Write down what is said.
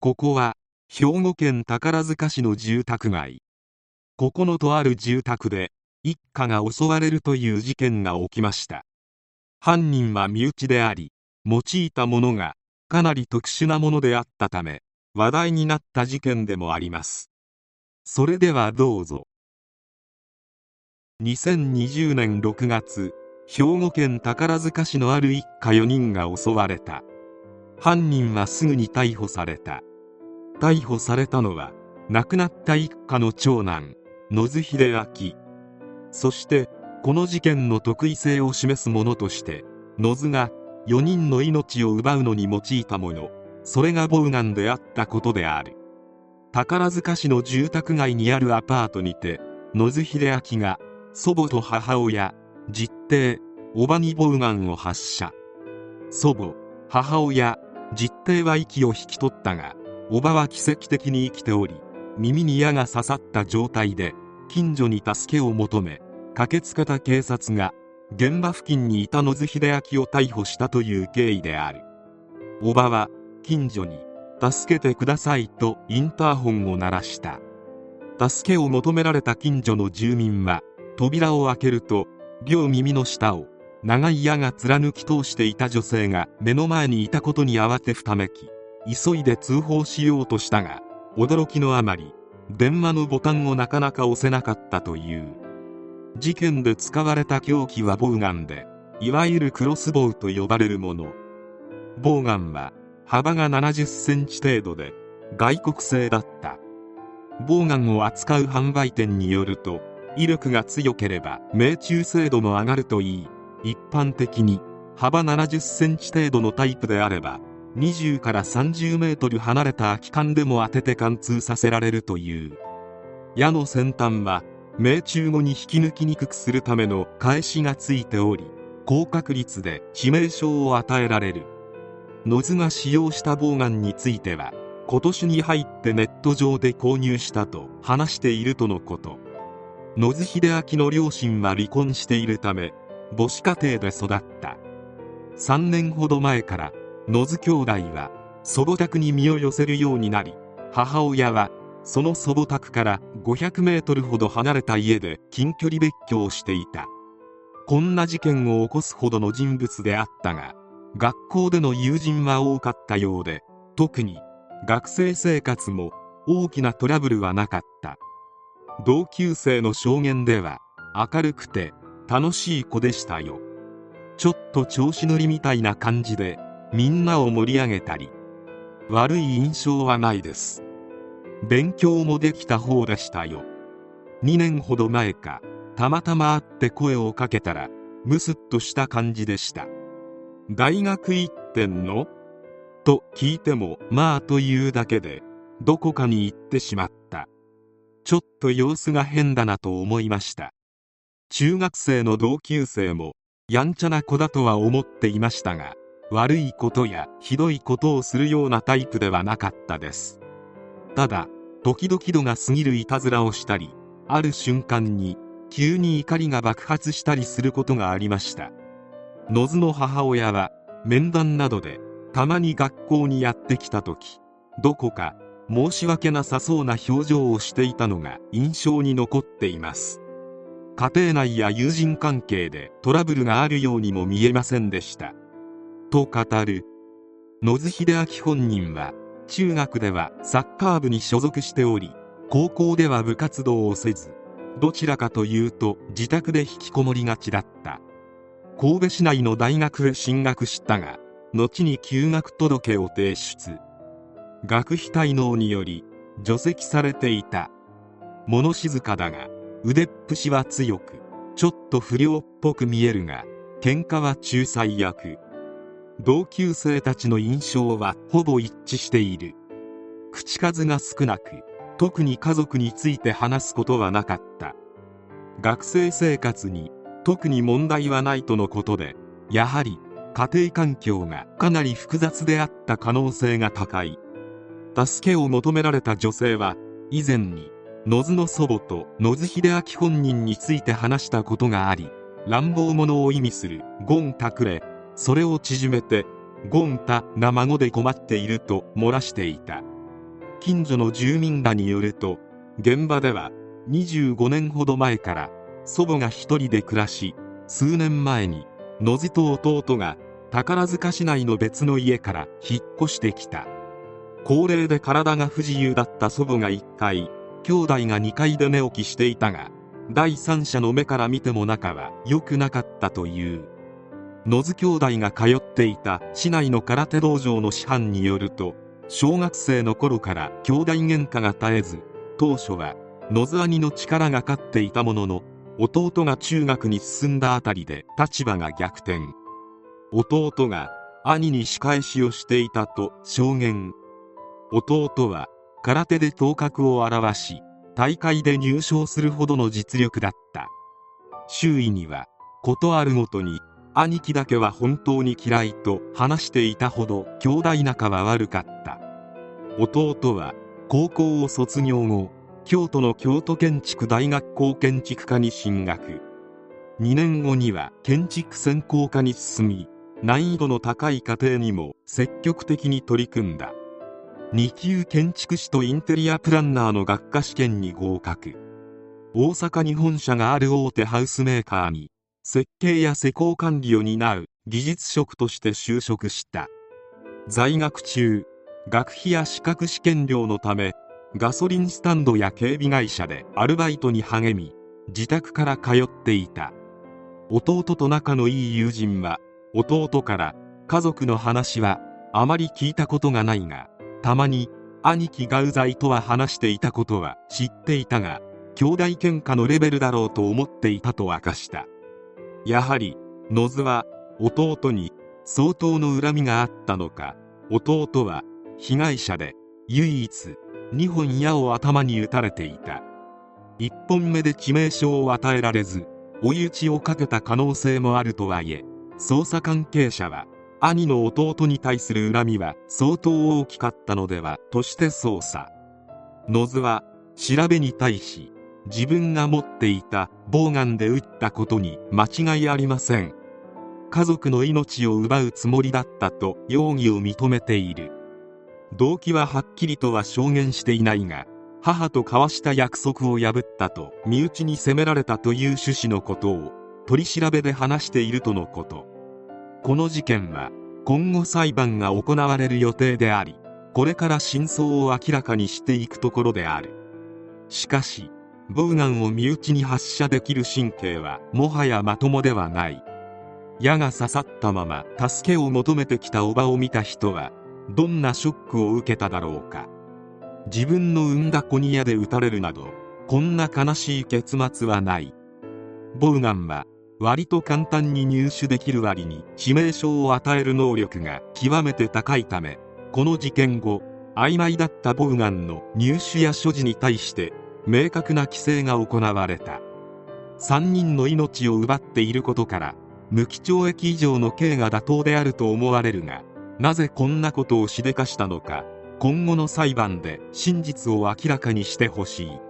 ここは兵庫県宝塚市の住宅街。ここのとある住宅で一家が襲われるという事件が起きました。犯人は身内であり用いたものがかなり特殊なものであったため話題になった事件でもあります。それではどうぞ。2020年6月兵庫県宝塚市のある一家4人が襲われた。犯人はすぐに逮捕された。逮捕されたのは亡くなった一家の長男野津秀明。そしてこの事件の特異性を示すものとして野津が4人の命を奪うのに用いたものそれがボウガンであったことである。宝塚市の住宅街にあるアパートにて野津秀明が祖母と母親実弟叔母にボウガンを発射。祖母母親実弟は息を引き取ったが叔母は奇跡的に生きており耳に矢が刺さった状態で近所に助けを求め駆けつけた警察が現場付近にいた野津秀明を逮捕したという経緯である。叔母は近所に助けてくださいとインターホンを鳴らした。助けを求められた近所の住民は扉を開けると両耳の下を長い矢が貫き通していた女性が目の前にいたことに慌てふためき急いで通報しようとしたが驚きのあまり電話のボタンをなかなか押せなかったという。事件で使われた凶器はボウガンでいわゆるクロスボウと呼ばれるもの。ボウガンは幅が70センチ程度で外国製だった。ボウガンを扱う販売店によると威力が強ければ命中精度も上がるといい。一般的に幅70センチ程度のタイプであれば20から30メートル離れた空き缶でも当てて貫通させられるという。矢の先端は命中後に引き抜きにくくするための返しがついており高確率で致命傷を与えられる。野津が使用したボウガンについては今年に入ってネット上で購入したと話しているとのこと。野津秀明の両親は離婚しているため母子家庭で育った。3年ほど前から野津兄弟は祖母宅に身を寄せるようになり母親はその祖母宅から500メートルほど離れた家で近距離別居をしていた。こんな事件を起こすほどの人物であったが学校での友人は多かったようで特に学生生活も大きなトラブルはなかった。同級生の証言では明るくて楽しい子でしたよ。ちょっと調子乗りみたいな感じでみんなを盛り上げたり悪い印象はないです。勉強もできた方でしたよ。2年ほど前かたまたま会って声をかけたらムスッとした感じでした。大学行ってんの？と聞いてもまあというだけでどこかに行ってしまった。ちょっと様子が変だなと思いました。中学生の同級生もやんちゃな子だとは思っていましたが悪いことやひどいことをするようなタイプではなかったです。ただ時々度が過ぎるいたずらをしたりある瞬間に急に怒りが爆発したりすることがありました。野津の母親は面談などでたまに学校にやってきた時どこか申し訳なさそうな表情をしていたのが印象に残っています。家庭内や友人関係でトラブルがあるようにも見えませんでした。と語る。野津秀明本人は中学ではサッカー部に所属しており高校では部活動をせずどちらかというと自宅で引きこもりがちだった。神戸市内の大学へ進学したが後に休学届を提出。学費滞納により除籍されていた。物静かだが腕っぷしは強くちょっと不良っぽく見えるが喧嘩は仲裁役。同級生たちの印象はほぼ一致している。口数が少なく特に家族について話すことはなかった。学生生活に特に問題はないとのことでやはり家庭環境がかなり複雑であった可能性が高い。助けを求められた女性は以前に野津の祖母と野津秀明本人について話したことがあり乱暴者を意味するゴンタクレそれを縮めてゴンタな孫で困っていると漏らしていた。近所の住民らによると現場では25年ほど前から祖母が一人で暮らし数年前に野津と弟が宝塚市内の別の家から引っ越してきた。高齢で体が不自由だった祖母が1階兄弟が2階で寝起きしていたが第三者の目から見ても仲は良くなかったという。野津兄弟が通っていた市内の空手道場の師範によると小学生の頃から兄弟喧嘩が絶えず当初は野津兄の力が勝っていたものの弟が中学に進んだあたりで立場が逆転。弟が兄に仕返しをしていたと証言。弟は空手で頭角を現し大会で入賞するほどの実力だった。周囲には事あるごとに兄貴だけは本当に嫌いと話していたほど兄弟仲は悪かった。弟は高校を卒業後京都の京都建築大学校建築科に進学。2年後には建築専攻科に進み難易度の高い家庭にも積極的に取り組んだ。2級建築士とインテリアプランナーの学科試験に合格。大阪に本社がある大手ハウスメーカーに設計や施工管理を担う技術職として就職した。在学中学費や資格試験料のためガソリンスタンドや警備会社でアルバイトに励み自宅から通っていた。弟と仲のいい友人は弟から家族の話はあまり聞いたことがないがたまに兄貴がうざいとは話していたことは知っていたが兄弟喧嘩のレベルだろうと思っていたと明かした。やはり野津は弟に相当の恨みがあったのか。弟は被害者で唯一2本矢を頭に打たれていた。1本目で致命傷を与えられず追い打ちをかけた可能性もあるとはいえ捜査関係者は兄の弟に対する恨みは相当大きかったのではとして捜査。野津は調べに対し自分が持っていたボウガンで撃ったことに間違いありません。家族の命を奪うつもりだったと容疑を認めている。動機ははっきりとは証言していないが母と交わした約束を破ったと身内に責められたという趣旨のことを取り調べで話しているとのこと。この事件は今後裁判が行われる予定でありこれから真相を明らかにしていくところである。しかしボウガンを身内に発射できる神経はもはやまともではない。矢が刺さったまま助けを求めてきた叔母を見た人はどんなショックを受けただろうか。自分の産んだ子に矢で撃たれるなどこんな悲しい結末はない。ボウガンは割と簡単に入手できる割に致命傷を与える能力が極めて高いためこの事件後曖昧だったボウガンの入手や所持に対して明確な規制が行われた。3人の命を奪っていることから無期懲役以上の刑が妥当であると思われるがなぜこんなことをしでかしたのか今後の裁判で真実を明らかにしてほしい。